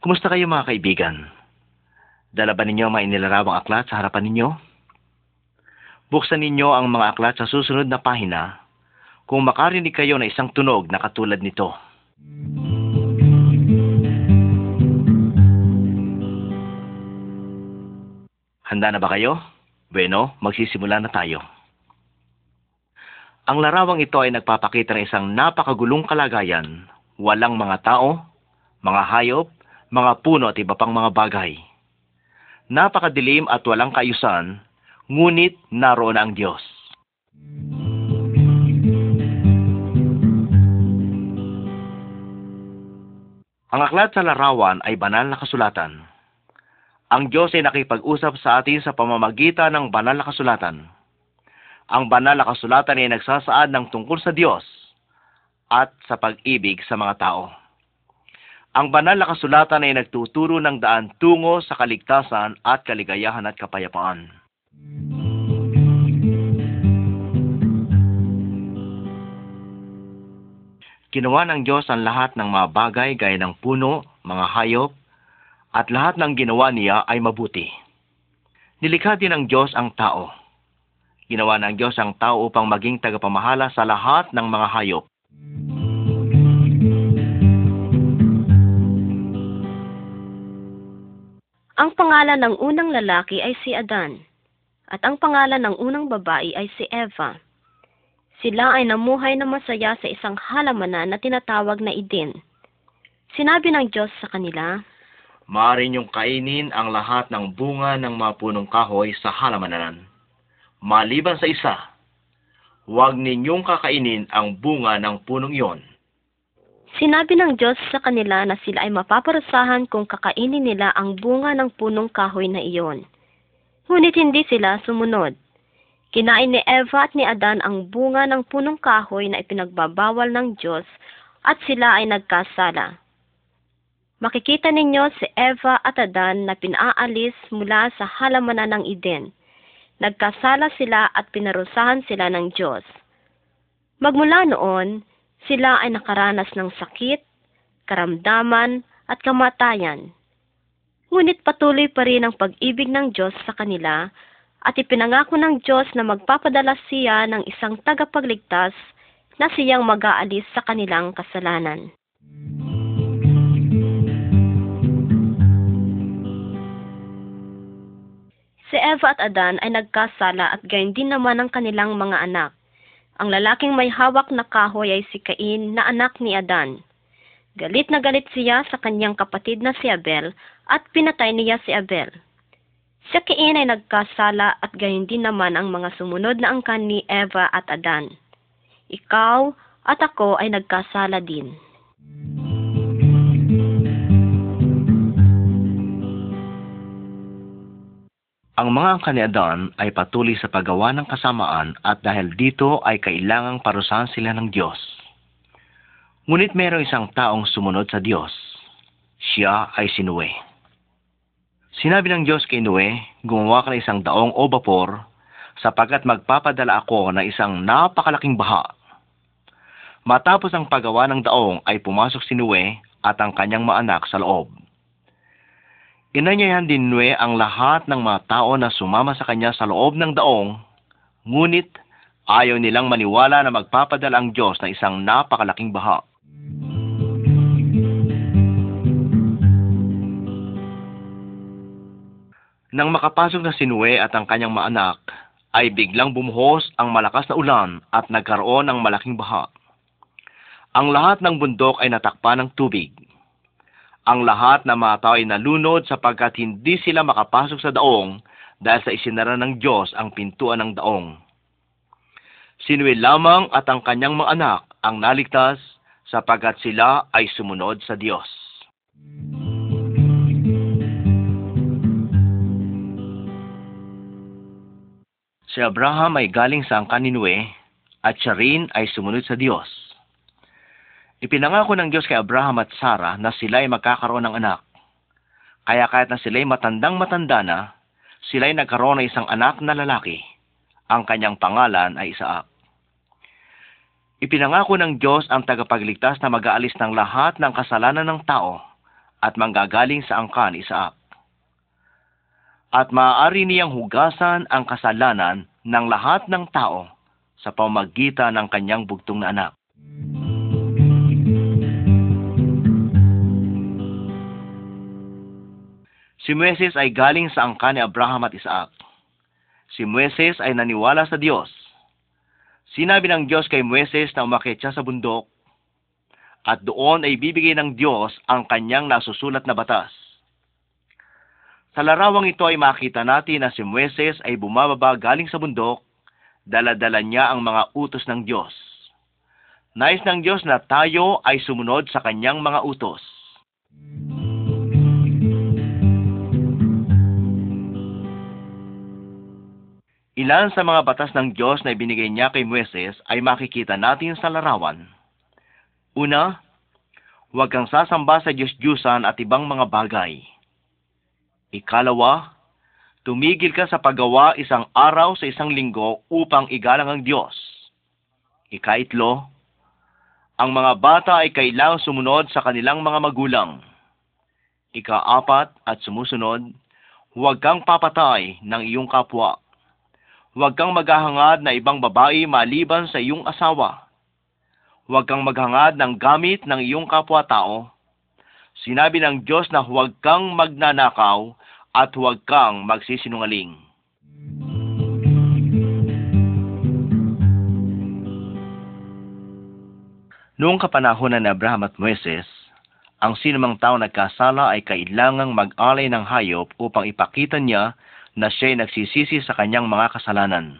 Kumusta kayo mga kaibigan? Dala ba ninyo ang mga inilarawang aklat sa harapan ninyo? Buksan ninyo ang mga aklat sa susunod na pahina kung makarinig kayo na isang tunog na katulad nito. Handa na ba kayo? Bueno, magsisimula na tayo. Ang larawang ito ay nagpapakita ng isang napakagulong kalagayan, walang mga tao, mga hayop, mga puno at iba pang mga bagay. Napakadilim at walang kaayusan, ngunit naroon ang Diyos. Ang aklat sa larawan ay banal na kasulatan. Ang Diyos ay nakipag-usap sa atin sa pamamagitan ng banal na kasulatan. Ang banal na kasulatan ay nagsasaad ng tungkol sa Diyos at sa pag-ibig sa mga tao. Ang banal na kasulatan ay nagtuturo ng daan tungo sa kaligtasan at kaligayahan at kapayapaan. Ginawa ng Diyos ang lahat ng mga bagay gaya ng puno, mga hayop, at lahat ng ginawa niya ay mabuti. Nilikha din ng Diyos ang tao. Ginawa ng Diyos ang tao upang maging tagapamahala sa lahat ng mga hayop. Ang pangalan ng unang lalaki ay si Adan, at ang pangalan ng unang babae ay si Eva. Sila ay namuhay na masaya sa isang halamanan na tinatawag na Eden. Sinabi ng Diyos sa kanila, Maaari niyong kainin ang lahat ng bunga ng mga punong kahoy sa halamanan. Maliban sa isa, huwag ninyong kakainin ang bunga ng punong iyon. Sinabi ng Diyos sa kanila na sila ay mapaparusahan kung kakainin nila ang bunga ng punong kahoy na iyon. Ngunit hindi sila sumunod. Kinain ni Eva at ni Adan ang bunga ng punong kahoy na ipinagbabawal ng Diyos at sila ay nagkasala. Makikita ninyo si Eva at Adan na pinaalis mula sa halamanan ng Eden. Nagkasala sila at pinarusahan sila ng Diyos. Magmula noon, sila ay nakaranas ng sakit, karamdaman, at kamatayan. Ngunit patuloy pa rin ang pag-ibig ng Diyos sa kanila at ipinangako ng Diyos na magpapadala siya ng isang tagapagligtas na siyang mag-aalis sa kanilang kasalanan. Si Eva at Adan ay nagkasala at gayon din naman ang kanilang mga anak. Ang lalaking may hawak na kahoy ay si Cain na anak ni Adan. Galit na galit siya sa kanyang kapatid na si Abel at pinatay niya si Abel. Si Cain ay nagkasala at gayon din naman ang mga sumunod na angkan ni Eva at Adan. Ikaw at ako ay nagkasala din. Ang mga angka ni Adan ay patuloy sa paggawa ng kasamaan at dahil dito ay kailangang parusahan sila ng Diyos. Ngunit mayroong isang taong sumunod sa Diyos. Siya ay si Noe. Sinabi ng Diyos kay Noe, gumawa ka ng isang daong o bapor sapagkat magpapadala ako ng isang napakalaking baha. Matapos ang paggawa ng daong ay pumasok si Noe at ang kanyang mga anak sa loob. Inanyayahan din Nue ang lahat ng mga tao na sumama sa kanya sa loob ng daong, ngunit ayaw nilang maniwala na magpapadala ang Diyos ng isang napakalaking baha. Nang makapasok na si Nue at ang kanyang mga anak, ay biglang bumuhos ang malakas na ulan at nagkaroon ng malaking baha. Ang lahat ng bundok ay natakpan ng tubig. Ang lahat ng mga tao ay nalunod sapagkat hindi sila makapasok sa daong dahil sa isinara ng Diyos ang pintuan ng daong. Sinuwi lamang at ang kanyang mga anak ang naligtas sapagkat sila ay sumunod sa Diyos. Si Abraham ay galing sa angkan at siya rin ay sumunod sa Diyos. Ipinangako ng Diyos kay Abraham at Sarah na sila ay magkakaroon ng anak. Kaya kahit na sila ay matandang matanda na, sila ay nagkaroon ng isang anak na lalaki. Ang kanyang pangalan ay Isaac. Ipinangako ng Diyos ang tagapagligtas na mag-aalis ng lahat ng kasalanan ng tao at manggagaling sa angkan Isaac. At maaari niyang hugasan ang kasalanan ng lahat ng tao sa pamagitan ng kanyang bugtong na anak. Si Moises ay galing sa angkan ni Abraham at Isaac. Si Moises ay naniwala sa Diyos. Sinabi ng Diyos kay Moises na umakyat siya sa bundok at doon ay bibigay ng Diyos ang kanyang nasusulat na batas. Sa larawang ito ay makita natin na si Moises ay bumababa galing sa bundok, daladala niya ang mga utos ng Diyos. Nais ng Diyos na tayo ay sumunod sa kanyang mga utos. Ilan sa mga batas ng Diyos na ibinigay niya kay Moises ay makikita natin sa larawan. Una, huwag kang sasamba sa Diyos-Diyusan at ibang mga bagay. Ikalawa, tumigil ka sa paggawa isang araw sa isang linggo upang igalang ang Diyos. Ikaitlo, ang mga bata ay kailangang sumunod sa kanilang mga magulang. Ikaapat at sumusunod, huwag kang papatay ng iyong kapwa. Huwag kang maghahangad na ibang babae maliban sa iyong asawa. Huwag kang maghangad ng gamit ng iyong kapwa-tao. Sinabi ng Diyos na huwag kang magnanakaw at huwag kang magsisinungaling. Noong kapanahonan ni Abraham at Moises, ang sinumang tao nagkasala ay kailangang mag-alay ng hayop upang ipakita niya na siya'y nagsisisi sa kanyang mga kasalanan.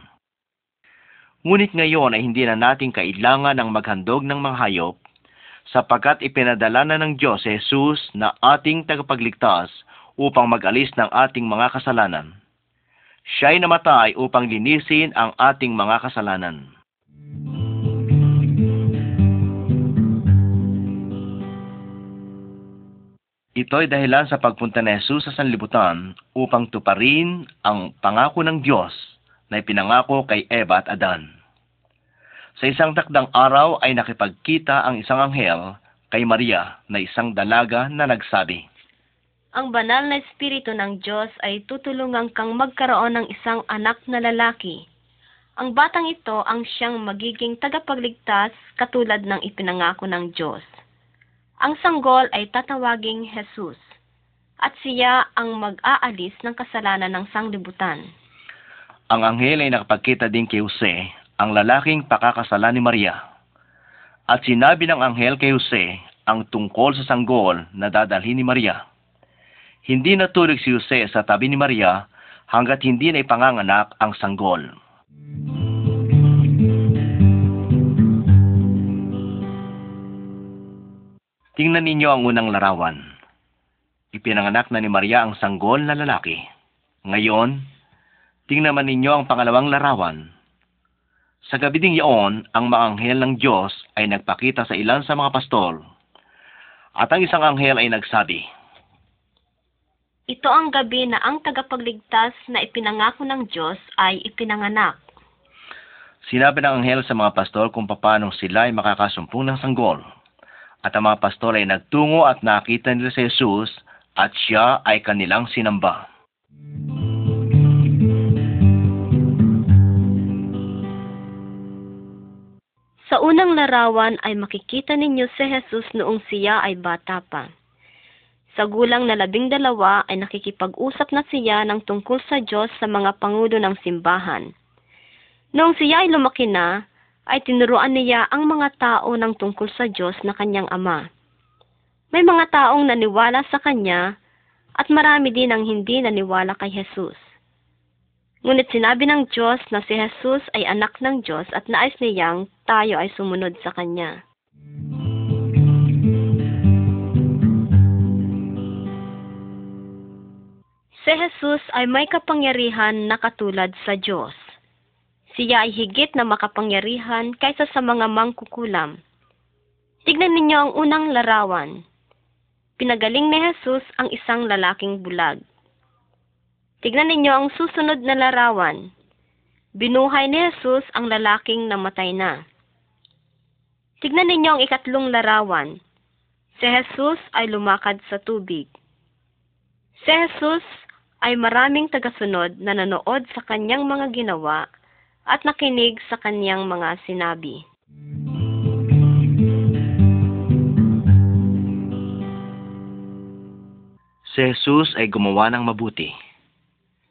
Ngunit ngayon ay hindi na natin kailangan ng maghandog ng mga hayop sapagkat ipinadala na ng Diyos si Jesus na ating tagapagligtas upang mag-alis ng ating mga kasalanan. Siya'y namatay upang linisin ang ating mga kasalanan. Ito'y dahilan sa pagpunta ni Jesus sa sanlibutan upang tuparin ang pangako ng Diyos na ipinangako kay Eva at Adan. Sa isang takdang araw ay nakipagkita ang isang anghel kay Maria na isang dalaga na nagsabi, Ang banal na espiritu ng Diyos ay tutulungan kang magkaroon ng isang anak na lalaki. Ang batang ito ang siyang magiging tagapagligtas katulad ng ipinangako ng Diyos. Ang sanggol ay tatawaging Jesus at siya ang mag-aalis ng kasalanan ng sanglibutan. Ang anghel ay nakapagkita din kay Jose, ang lalaking pakakasalan ni Maria. At sinabi ng anghel kay Jose ang tungkol sa sanggol na dadalhin ni Maria. Hindi natulog si Jose sa tabi ni Maria hanggat hindi na ipanganganak ang sanggol. Tingnan ninyo ang unang larawan. Ipinanganak na ni Maria ang sanggol na lalaki. Ngayon, tingnan man ninyo ang pangalawang larawan. Sa gabi ding yaon, ang mga anghel ng Diyos ay nagpakita sa ilan sa mga pastol. At ang isang anghel ay nagsabi, Ito ang gabi na ang tagapagligtas na ipinangako ng Diyos ay ipinanganak. Sinabi ng anghel sa mga pastol kung paano sila ay makakasumpong ng sanggol. At ang mga pastol ay nagtungo at nakita nila si Jesus at siya ay kanilang sinamba. Sa unang larawan ay makikita ninyo si Jesus noong siya ay bata pa. Sa gulang na labing dalawa ay nakikipag-usap na siya ng tungkol sa Diyos sa mga pangulo ng simbahan. Noong siya ay lumaki na, ay tinuruan niya ang mga tao ng tungkol sa Diyos na kanyang ama. May mga taong naniwala sa kanya at marami din ang hindi naniwala kay Jesus. Ngunit sinabi ng Diyos na si Jesus ay anak ng Diyos at nais niyang tayo ay sumunod sa Kanya. Si Jesus ay may kapangyarihan na katulad sa Diyos. Siya ay higit na makapangyarihan kaysa sa mga mangkukulam. Tignan ninyo ang unang larawan. Pinagaling ni Jesus ang isang lalaking bulag. Tignan ninyo ang susunod na larawan. Binuhay ni Jesus ang lalaking namatay na. Tignan ninyo ang ikatlong larawan. Si Jesus ay lumakad sa tubig. Si Jesus ay maraming tagasunod na nanood sa kanyang mga ginawa at nakinig sa kanyang mga sinabi. Si Jesus ay gumawa ng mabuti.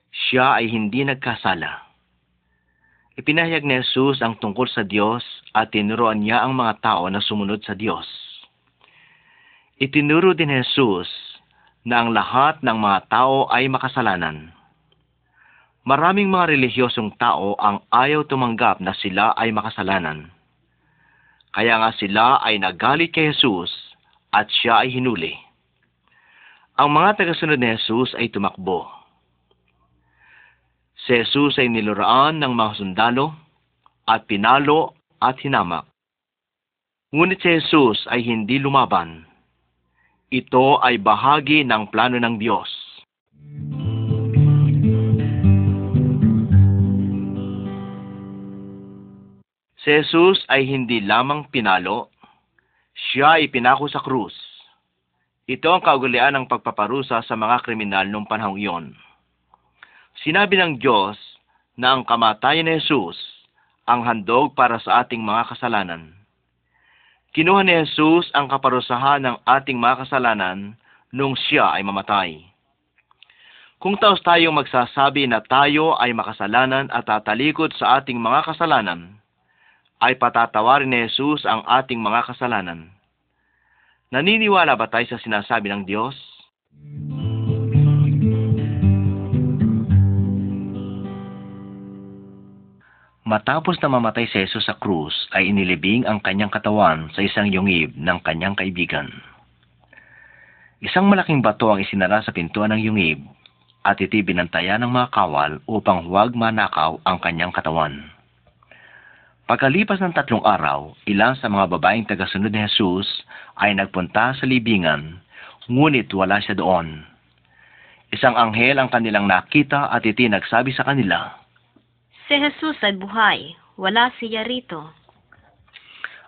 Siya ay hindi nagkasala. Ipinahayag ni Jesus ang tungkol sa Diyos at tinuruan niya ang mga tao na sumunod sa Diyos. Itinuro din ni Jesus na ang lahat ng mga tao ay makasalanan. Maraming mga relihiyosong tao ang ayaw tumanggap na sila ay makasalanan. Kaya nga sila ay nagalit kay Jesus at siya ay hinuli. Ang mga tagasunod ni Jesus ay tumakbo. Si Jesus ay niluraan ng mga sundalo at pinalo at hinamak. Ngunit si Jesus ay hindi lumaban. Ito ay bahagi ng plano ng Diyos. Si Jesus ay hindi lamang pinalo, siya ay pinako sa krus. Ito ang kaugalian ng pagpaparusa sa mga kriminal noong panahong iyon. Sinabi ng Diyos na ang kamatayan ni Jesus ang handog para sa ating mga kasalanan. Kinuha ni Jesus ang kaparusahan ng ating mga kasalanan nung siya ay mamatay. Kung taos tayong magsasabi na tayo ay makasalanan at tatalikod sa ating mga kasalanan, ay patatawarin ni Jesus ang ating mga kasalanan. Naniniwala ba tayo sa sinasabi ng Diyos? Matapos na mamatay si Jesus sa krus, ay inilibing ang kanyang katawan sa isang yungib ng kanyang kaibigan. Isang malaking bato ang isinara sa pintuan ng yungib at iti ng mga kawal upang huwag manakaw ang kanyang katawan. Pagkalipas ng tatlong araw, ilan sa mga babaeng tagasunod ni Jesus ay nagpunta sa libingan, ngunit wala siya doon. Isang anghel ang kanilang nakita at iti nagsabi sa kanila, Si Jesus ay buhay, wala siya rito.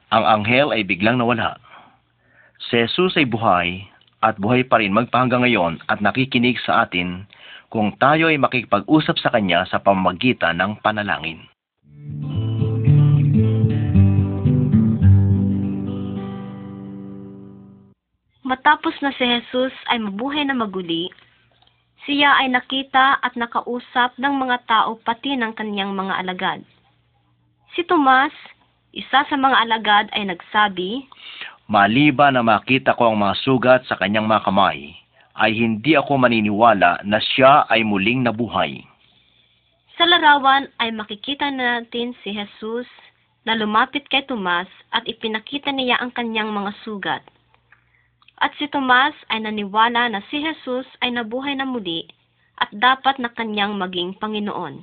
Ang anghel ay biglang nawala. Si Jesus ay buhay at buhay pa rin magpahanggang ngayon at nakikinig sa atin kung tayo ay makikipag-usap sa Kanya sa pamamagitan ng panalangin. Matapos na si Jesus ay mabuhay na maguli, siya ay nakita at nakausap ng mga tao pati ng kanyang mga alagad. Si Tomas, isa sa mga alagad ay nagsabi, Maliban na makita ko ang mga sugat sa kanyang mga kamay, ay hindi ako maniniwala na siya ay muling nabuhay. Sa larawan ay makikita natin si Jesus na lumapit kay Tomas at ipinakita niya ang kanyang mga sugat. At si Tomas ay naniwala na si Jesus ay nabuhay na muli at dapat na kanyang maging Panginoon.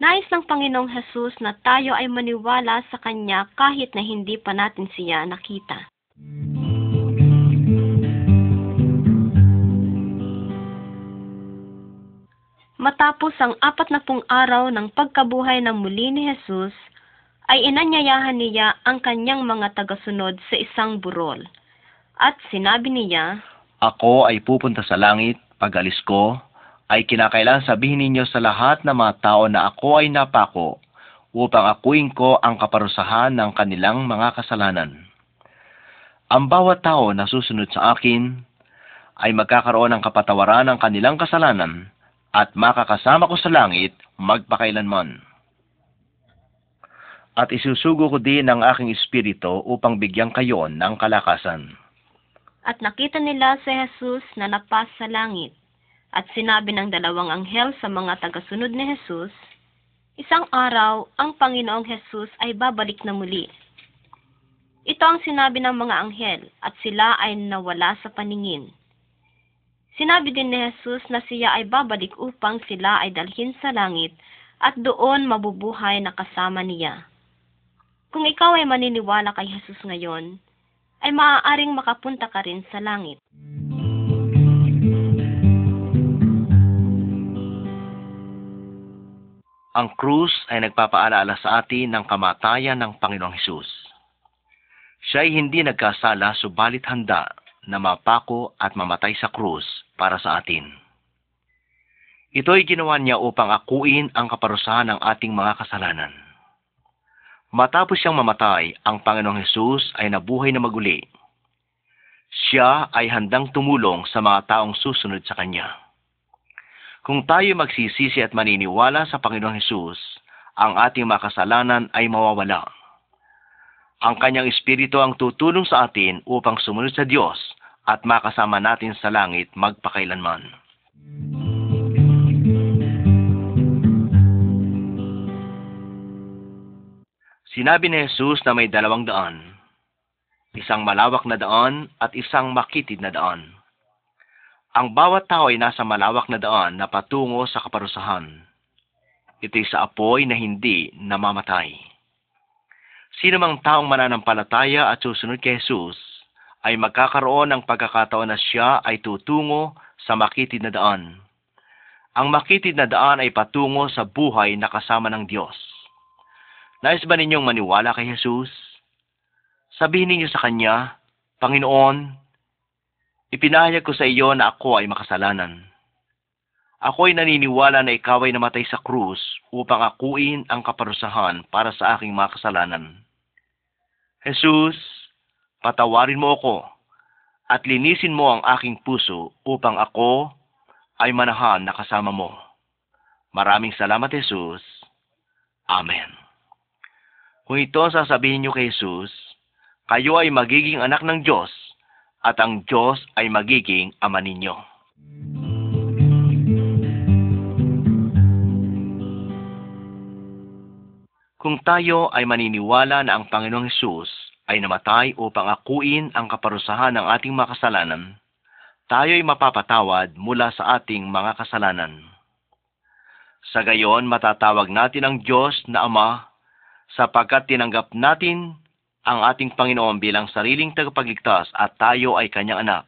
Nais ng Panginoong Jesus na tayo ay maniwala sa Kanya kahit na hindi pa natin siya nakita. Matapos ang apat na pung araw ng pagkabuhay ng muli ni Jesus, ay inanyayahan niya ang kanyang mga tagasunod sa isang burol. At sinabi niya, Ako ay pupunta sa langit, pag-alis ko, ay kinakailan sabihin ninyo sa lahat ng mga tao na ako ay napako, upang akuin ko ang kaparusahan ng kanilang mga kasalanan. Ang bawat tao na susunod sa akin, ay magkakaroon ng kapatawaran ng kanilang kasalanan, at makakasama ko sa langit magpakailanman. At isusugo ko din ang aking espiritu upang bigyan kayo ng kalakasan. At nakita nila si Jesus na napas sa langit. At sinabi ng dalawang anghel sa mga tagasunod ni Jesus, Isang araw, ang Panginoong Jesus ay babalik na muli. Ito ang sinabi ng mga anghel at sila ay nawala sa paningin. Sinabi din ni Jesus na siya ay babalik upang sila ay dalhin sa langit at doon mabubuhay na kasama niya. Kung ikaw ay maniniwala kay Jesus ngayon, ay maaaring makapunta ka rin sa langit. Ang krus ay nagpapaalala sa atin ng kamatayan ng Panginoong Hesus. Siya ay hindi nagkasala subalit handa na mapako at mamatay sa krus para sa atin. Ito ay ginawa niya upang akuin ang kaparusahan ng ating mga kasalanan. Matapos siyang mamatay, ang Panginoong Hesus ay nabuhay na maguli. Siya ay handang tumulong sa mga taong susunod sa Kanya. Kung tayo magsisisi at maniniwala sa Panginoong Hesus, ang ating mga kasalanan ay mawawala. Ang Kanyang Espiritu ang tutulong sa atin upang sumunod sa Diyos at makasama natin sa langit magpakailanman. Sinabi ni Jesus na may dalawang daan, isang malawak na daan at isang makitid na daan. Ang bawat tao ay nasa malawak na daan na patungo sa kaparusahan. Ito'y sa apoy na hindi namamatay. Sino mang taong mananampalataya at susunod kay Jesus ay magkakaroon ng pagkakataon na siya ay tutungo sa makitid na daan. Ang makitid na daan ay patungo sa buhay na kasama ng Diyos. Nais ba ninyong maniwala kay Jesus? Sabihin ninyo sa Kanya, Panginoon, ipinahayag ko sa iyo na ako ay makasalanan. Ako ay naniniwala na ikaw ay namatay sa krus upang akuin ang kaparusahan para sa aking mga kasalanan. Jesus, patawarin mo ako at linisin mo ang aking puso upang ako ay manahan na kasama mo. Maraming salamat, Jesus. Amen. Kung ito ang sasabihin niyo kay Jesus, kayo ay magiging anak ng Diyos at ang Diyos ay magiging ama ninyo. Kung tayo ay maniniwala na ang Panginoong Hesus ay namatay upang akuin ang kaparusahan ng ating mga kasalanan, tayo ay mapapatawad mula sa ating mga kasalanan. Sa gayon, matatawag natin ang Diyos na Ama sapagkat tinanggap natin ang ating Panginoon bilang sariling tagapagligtas at tayo ay kanyang anak.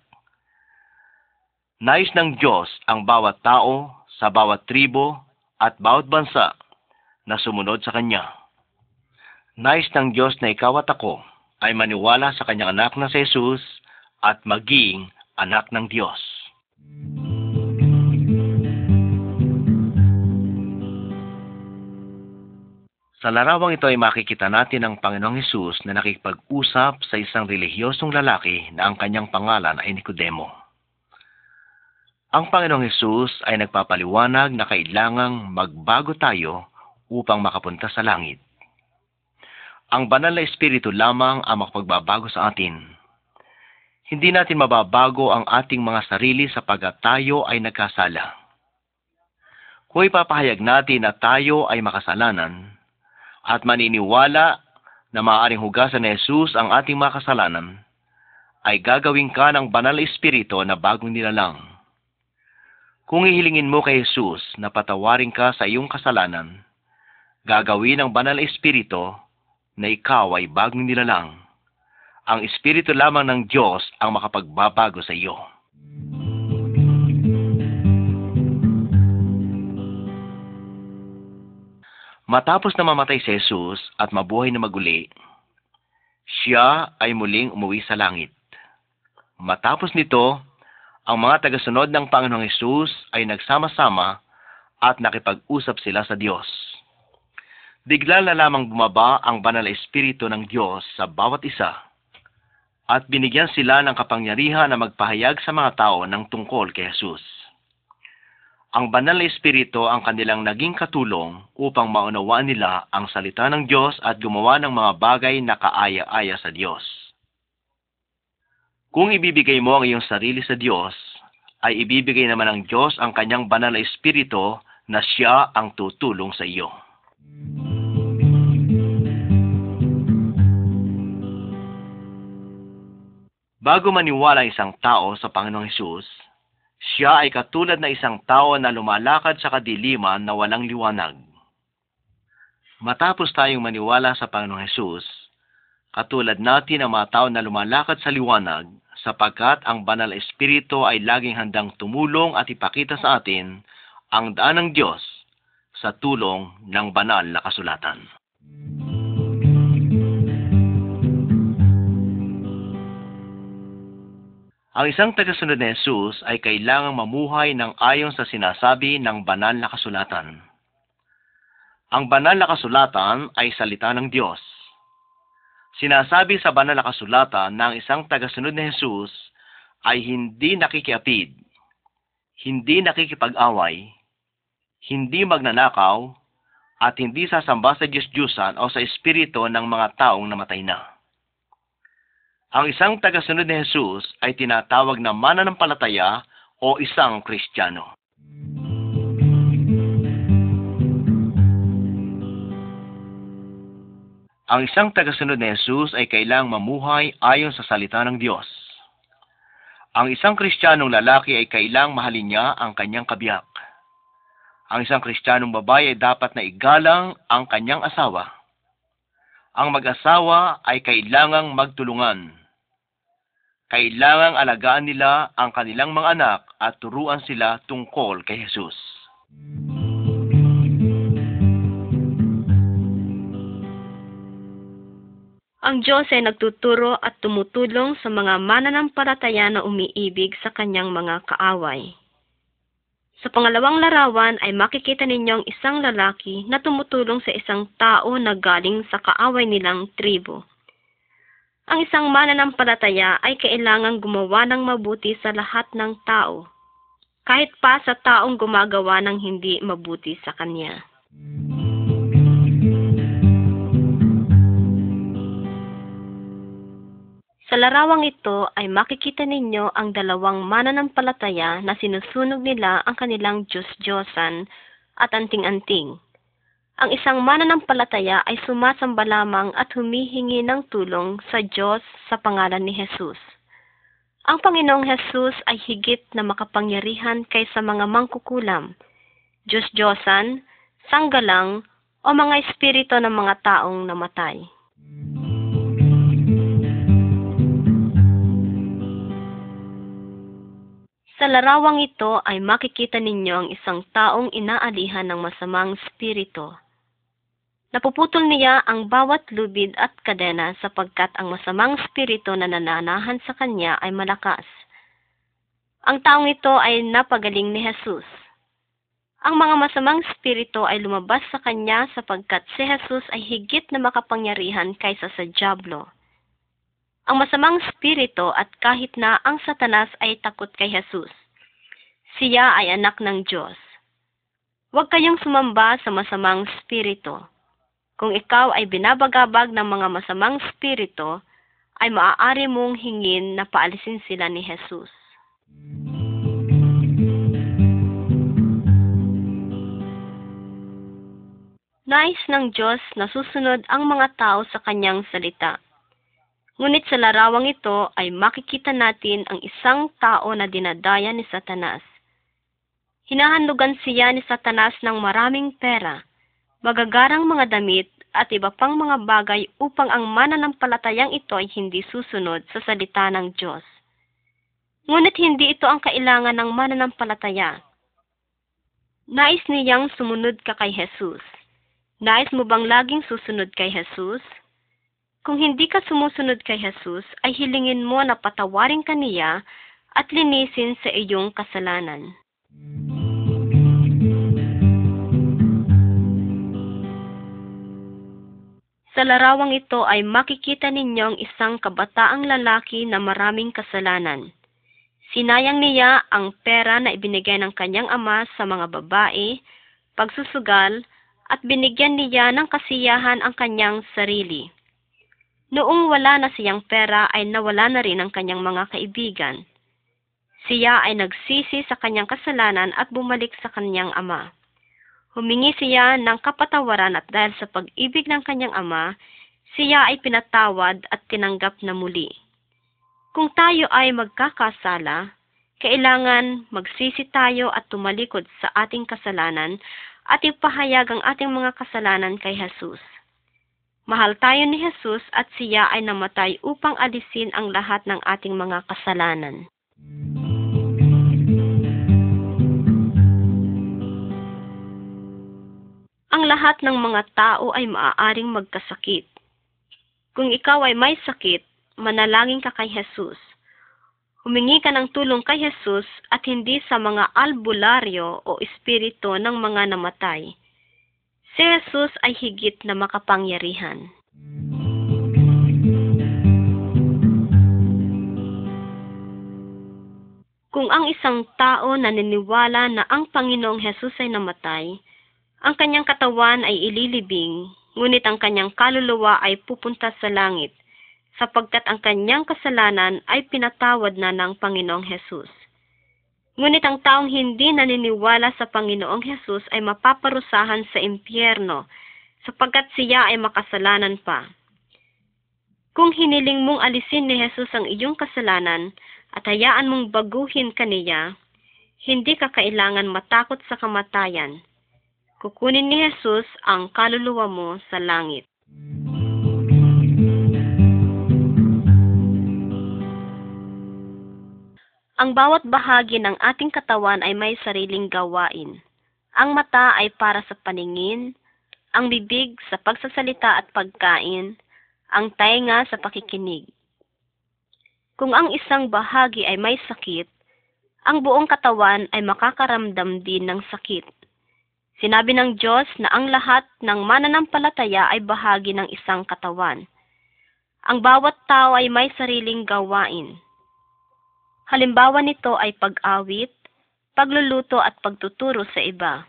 Nais ng Diyos ang bawat tao sa bawat tribo at bawat bansa na sumunod sa Kanya. Nais ng Diyos na ikaw at ako ay maniwala sa Kanyang anak na si Jesus at maging anak ng Diyos. Sa larawang ito ay makikita natin ang Panginoong Hesus na nakikipag-usap sa isang relihiyosong lalaki na ang kanyang pangalan ay Nicodemo. Ang Panginoong Hesus ay nagpapaliwanag na kailangang magbago tayo upang makapunta sa langit. Ang banal na espiritu lamang ang makapagbabago sa atin. Hindi natin mababago ang ating mga sarili sapagkat tayo ay nagkasala. Kung ipapahayag natin na tayo ay makasalanan, at maniniwala na maaaring hugasan ni Jesus ang ating mga kasalanan, ay gagawin ka ng banal na espiritu na bagong nilalang. Kung ihilingin mo kay Jesus na patawarin ka sa iyong kasalanan, gagawin ng banal na espiritu na ikaw ay bagong nilalang. Ang espiritu lamang ng Diyos ang makapagbabago sa iyo. Matapos na mamatay si Jesus at mabuhay na maguli, siya ay muling umuwi sa langit. Matapos nito, ang mga tagasunod ng Panginoong Jesus ay nagsama-sama at nakipag-usap sila sa Diyos. Bigla na lamang bumaba ang banal na espiritu ng Diyos sa bawat isa at binigyan sila ng kapangyarihan na magpahayag sa mga tao ng tungkol kay Jesus. Ang banal na espiritu ang kanilang naging katulong upang maunawaan nila ang salita ng Diyos at gumawa ng mga bagay na kaaya-aya sa Diyos. Kung ibibigay mo ang iyong sarili sa Diyos, ay ibibigay naman ng Diyos ang kanyang banal na espiritu na siya ang tutulong sa iyo. Bago maniwala ang isang tao sa Panginoong Hesus, siya ay katulad na isang tao na lumalakad sa kadiliman na walang liwanag. Matapos tayong maniwala sa Panginoong Hesus, katulad natin ang mga tao na lumalakad sa liwanag, sapagkat ang banal na espiritu ay laging handang tumulong at ipakita sa atin ang daan ng Diyos sa tulong ng banal na kasulatan. Ang isang tagasunod ni Jesus ay kailangang mamuhay ng ayon sa sinasabi ng banal na kasulatan. Ang banal na kasulatan ay salita ng Diyos. Sinasabi sa banal na kasulatan na ang isang tagasunod ni Jesus ay hindi nakikiapid, hindi nakikipag-away, hindi magnanakaw, at hindi sasamba sa Diyos-Diyusan o sa espiritu ng mga taong namatay na. Ang isang tagasunod ni Jesus ay tinatawag na mananampalataya o isang Kristiyano. Ang isang tagasunod ni Jesus ay kailangang mamuhay ayon sa salita ng Diyos. Ang isang Kristiyanong lalaki ay kailangang mahalin niya ang kanyang kabiyak. Ang isang Kristiyanong babae ay dapat na igalang ang kanyang asawa. Ang mag-asawa ay kailangang magtulungan. Kailangang alagaan nila ang kanilang mga anak at turuan sila tungkol kay Jesus. Ang Diyos ay nagtuturo at tumutulong sa mga mananampalataya na umiibig sa kanyang mga kaaway. Sa pangalawang larawan ay makikita ninyo ang isang lalaki na tumutulong sa isang tao na galing sa kaaway nilang tribo. Ang isang mananampalataya ay kailangang gumawa ng mabuti sa lahat ng tao, kahit pa sa taong gumagawa ng hindi mabuti sa kanya. Sa larawang ito ay makikita ninyo ang dalawang mananampalataya na sinusunog nila ang kanilang Diyos-Diyosan at anting-anting. Ang isang mananampalataya ay sumasamba lamang at humihingi ng tulong sa Diyos sa pangalan ni Jesus. Ang Panginoong Jesus ay higit na makapangyarihan kaysa mga mangkukulam, Diyos-Diyosan, sanggalang, o mga espiritu ng mga taong namatay. Sa larawang ito ay makikita ninyo ang isang taong inaalihan ng masamang spirito. Napuputol niya ang bawat lubid at kadena sapagkat ang masamang spirito na nananahan sa kanya ay malakas. Ang taong ito ay napagaling ni Jesus. Ang mga masamang spirito ay lumabas sa kanya sapagkat si Jesus ay higit na makapangyarihan kaysa sa Diablo. Ang masamang spirito at kahit na ang satanas ay takot kay Jesus. Siya ay anak ng Diyos. Huwag kayong sumamba sa masamang spirito. Kung ikaw ay binabagabag ng mga masamang spirito, ay maaari mong hingin na paalisin sila ni Jesus. Nais ng Diyos na susunod ang mga tao sa kanyang salita. Ngunit sa larawang ito ay makikita natin ang isang tao na dinadaya ni Satanas. Hinahanlugan siya ni Satanas ng maraming pera, magagarang mga damit at iba pang mga bagay upang ang mananampalatayang ito ay hindi susunod sa salita ng Diyos. Ngunit hindi ito ang kailangan ng mananampalataya. Nais niyang sumunod ka kay Jesus. Nais mo bang laging susunod kay Jesus? Kung hindi ka sumusunod kay Jesus, ay hilingin mo na patawarin ka niya at linisin sa iyong kasalanan. Sa larawang ito ay makikita ninyo ang isang kabataang lalaki na maraming kasalanan. Sinayang niya ang pera na ibinigay ng kanyang ama sa mga babae, pagsusugal, at binigyan niya ng kasiyahan ang kanyang sarili. Noong wala na siyang pera ay nawala na rin ang kanyang mga kaibigan. Siya ay nagsisi sa kanyang kasalanan at bumalik sa kanyang ama. Humingi siya ng kapatawaran at dahil sa pag-ibig ng kanyang ama, siya ay pinatawad at tinanggap na muli. Kung tayo ay magkakasala, kailangan magsisi tayo at tumalikod sa ating kasalanan at ipahayag ang ating mga kasalanan kay Jesus. Mahal tayo ni Jesus at siya ay namatay upang alisin ang lahat ng ating mga kasalanan. Ang lahat ng mga tao ay maaaring magkasakit. Kung ikaw ay may sakit, manalangin ka kay Jesus. Humingi ka ng tulong kay Jesus at hindi sa mga albularyo o espiritu ng mga namatay. Si Jesus ay higit na makapangyarihan. Kung ang isang tao naniniwala na ang Panginoong Jesus ay namatay, ang kanyang katawan ay ililibing, ngunit ang kanyang kaluluwa ay pupunta sa langit, sapagkat ang kanyang kasalanan ay pinatawad na ng Panginoong Jesus. Ngunit ang taong hindi naniniwala sa Panginoong Jesus ay mapaparusahan sa impyerno, sapagkat siya ay makasalanan pa. Kung hiniling mong alisin ni Jesus ang iyong kasalanan at hayaan mong baguhin kaniya, hindi ka kailangan matakot sa kamatayan. Kukunin ni Jesus ang kaluluwa mo sa langit. Ang bawat bahagi ng ating katawan ay may sariling gawain. Ang mata ay para sa paningin, ang bibig sa pagsasalita at pagkain, ang tainga sa pakikinig. Kung ang isang bahagi ay may sakit, ang buong katawan ay makakaramdam din ng sakit. Sinabi ng Diyos na ang lahat ng mananampalataya ay bahagi ng isang katawan. Ang bawat tao ay may sariling gawain. Halimbawa nito ay pag-awit, pagluluto at pagtuturo sa iba.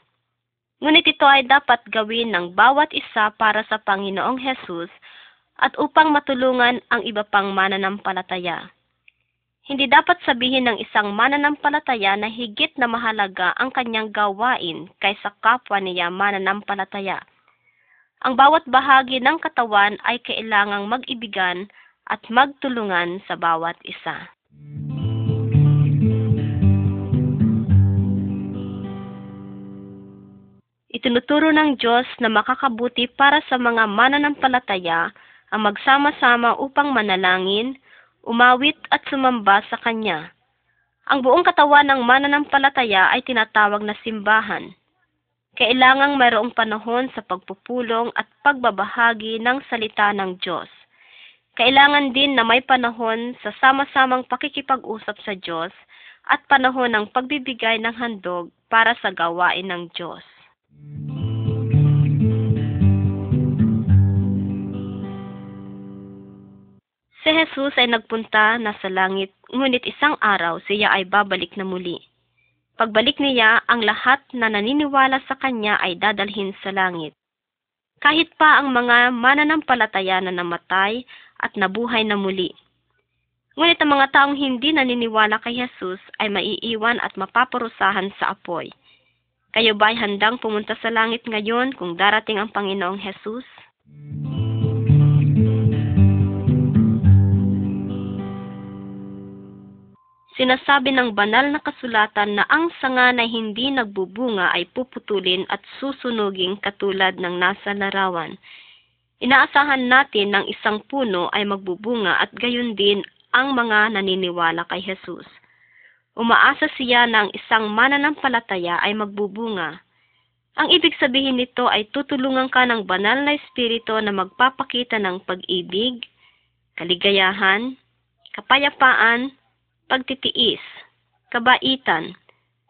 Ngunit ito ay dapat gawin ng bawat isa para sa Panginoong Hesus at upang matulungan ang iba pang mananampalataya. Hindi dapat sabihin ng isang mananampalataya na higit na mahalaga ang kanyang gawain kaysa kapwa niya mananampalataya. Ang bawat bahagi ng katawan ay kailangang mag-ibigan at magtulungan sa bawat isa. Itinuturo ng Diyos na makakabuti para sa mga mananampalataya ang magsama-sama upang manalangin, umawit at sumamba sa Kanya. Ang buong katawan ng mananampalataya ay tinatawag na simbahan. Kailangang mayroong panahon sa pagpupulong at pagbabahagi ng salita ng Diyos. Kailangan din na may panahon sa sama-samang pakikipag-usap sa Diyos at panahon ng pagbibigay ng handog para sa gawain ng Diyos. Si Jesus ay nagpunta na sa langit, ngunit isang araw siya ay babalik na muli. Pagbalik niya, ang lahat na naniniwala sa kanya ay dadalhin sa langit. Kahit pa ang mga mananampalataya na namatay at nabuhay na muli. Ngunit ang mga taong hindi naniniwala kay Jesus ay maiiwan at mapaparusahan sa apoy. Kayo ba'y handang pumunta sa langit ngayon kung darating ang Panginoong Jesus? Sinasabi ng banal na kasulatan na ang sanga na hindi nagbubunga ay puputulin at susunuging katulad ng nasa larawan. Inaasahan natin ng isang puno ay magbubunga at gayon din ang mga naniniwala kay Jesus. Umaasa siya na ang isang mananampalataya ay magbubunga. Ang ibig sabihin nito ay tutulungan ka ng banal na espiritu na magpapakita ng pag-ibig, kaligayahan, kapayapaan, pagtitiis, kabaitan,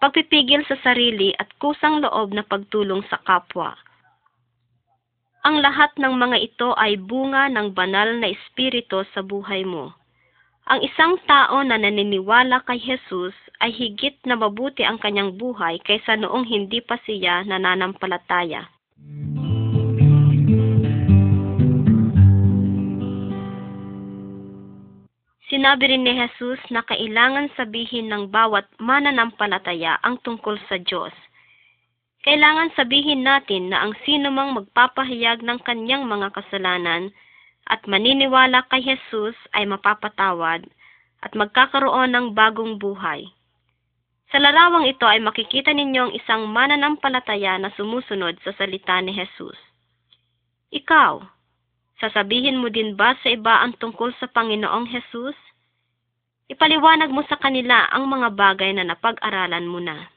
pagpipigil sa sarili at kusang loob na pagtulong sa kapwa. Ang lahat ng mga ito ay bunga ng banal na espiritu sa buhay mo. Ang isang tao na naniniwala kay Jesus ay higit na mabuti ang kanyang buhay kaysa noong hindi pa siya nananampalataya. Sinabi rin ni Jesus na kailangan sabihin ng bawat mananampalataya ang tungkol sa Diyos. Kailangan sabihin natin na ang sino mang magpapahayag ng kanyang mga kasalanan at maniniwala kay Jesus ay mapapatawad at magkakaroon ng bagong buhay. Sa larawang ito ay makikita ninyo ang isang mananampalataya na sumusunod sa salita ni Jesus. Ikaw, sasabihin mo din ba sa iba ang tungkol sa Panginoong Jesus? Ipaliwanag mo sa kanila ang mga bagay na napag-aralan mo na.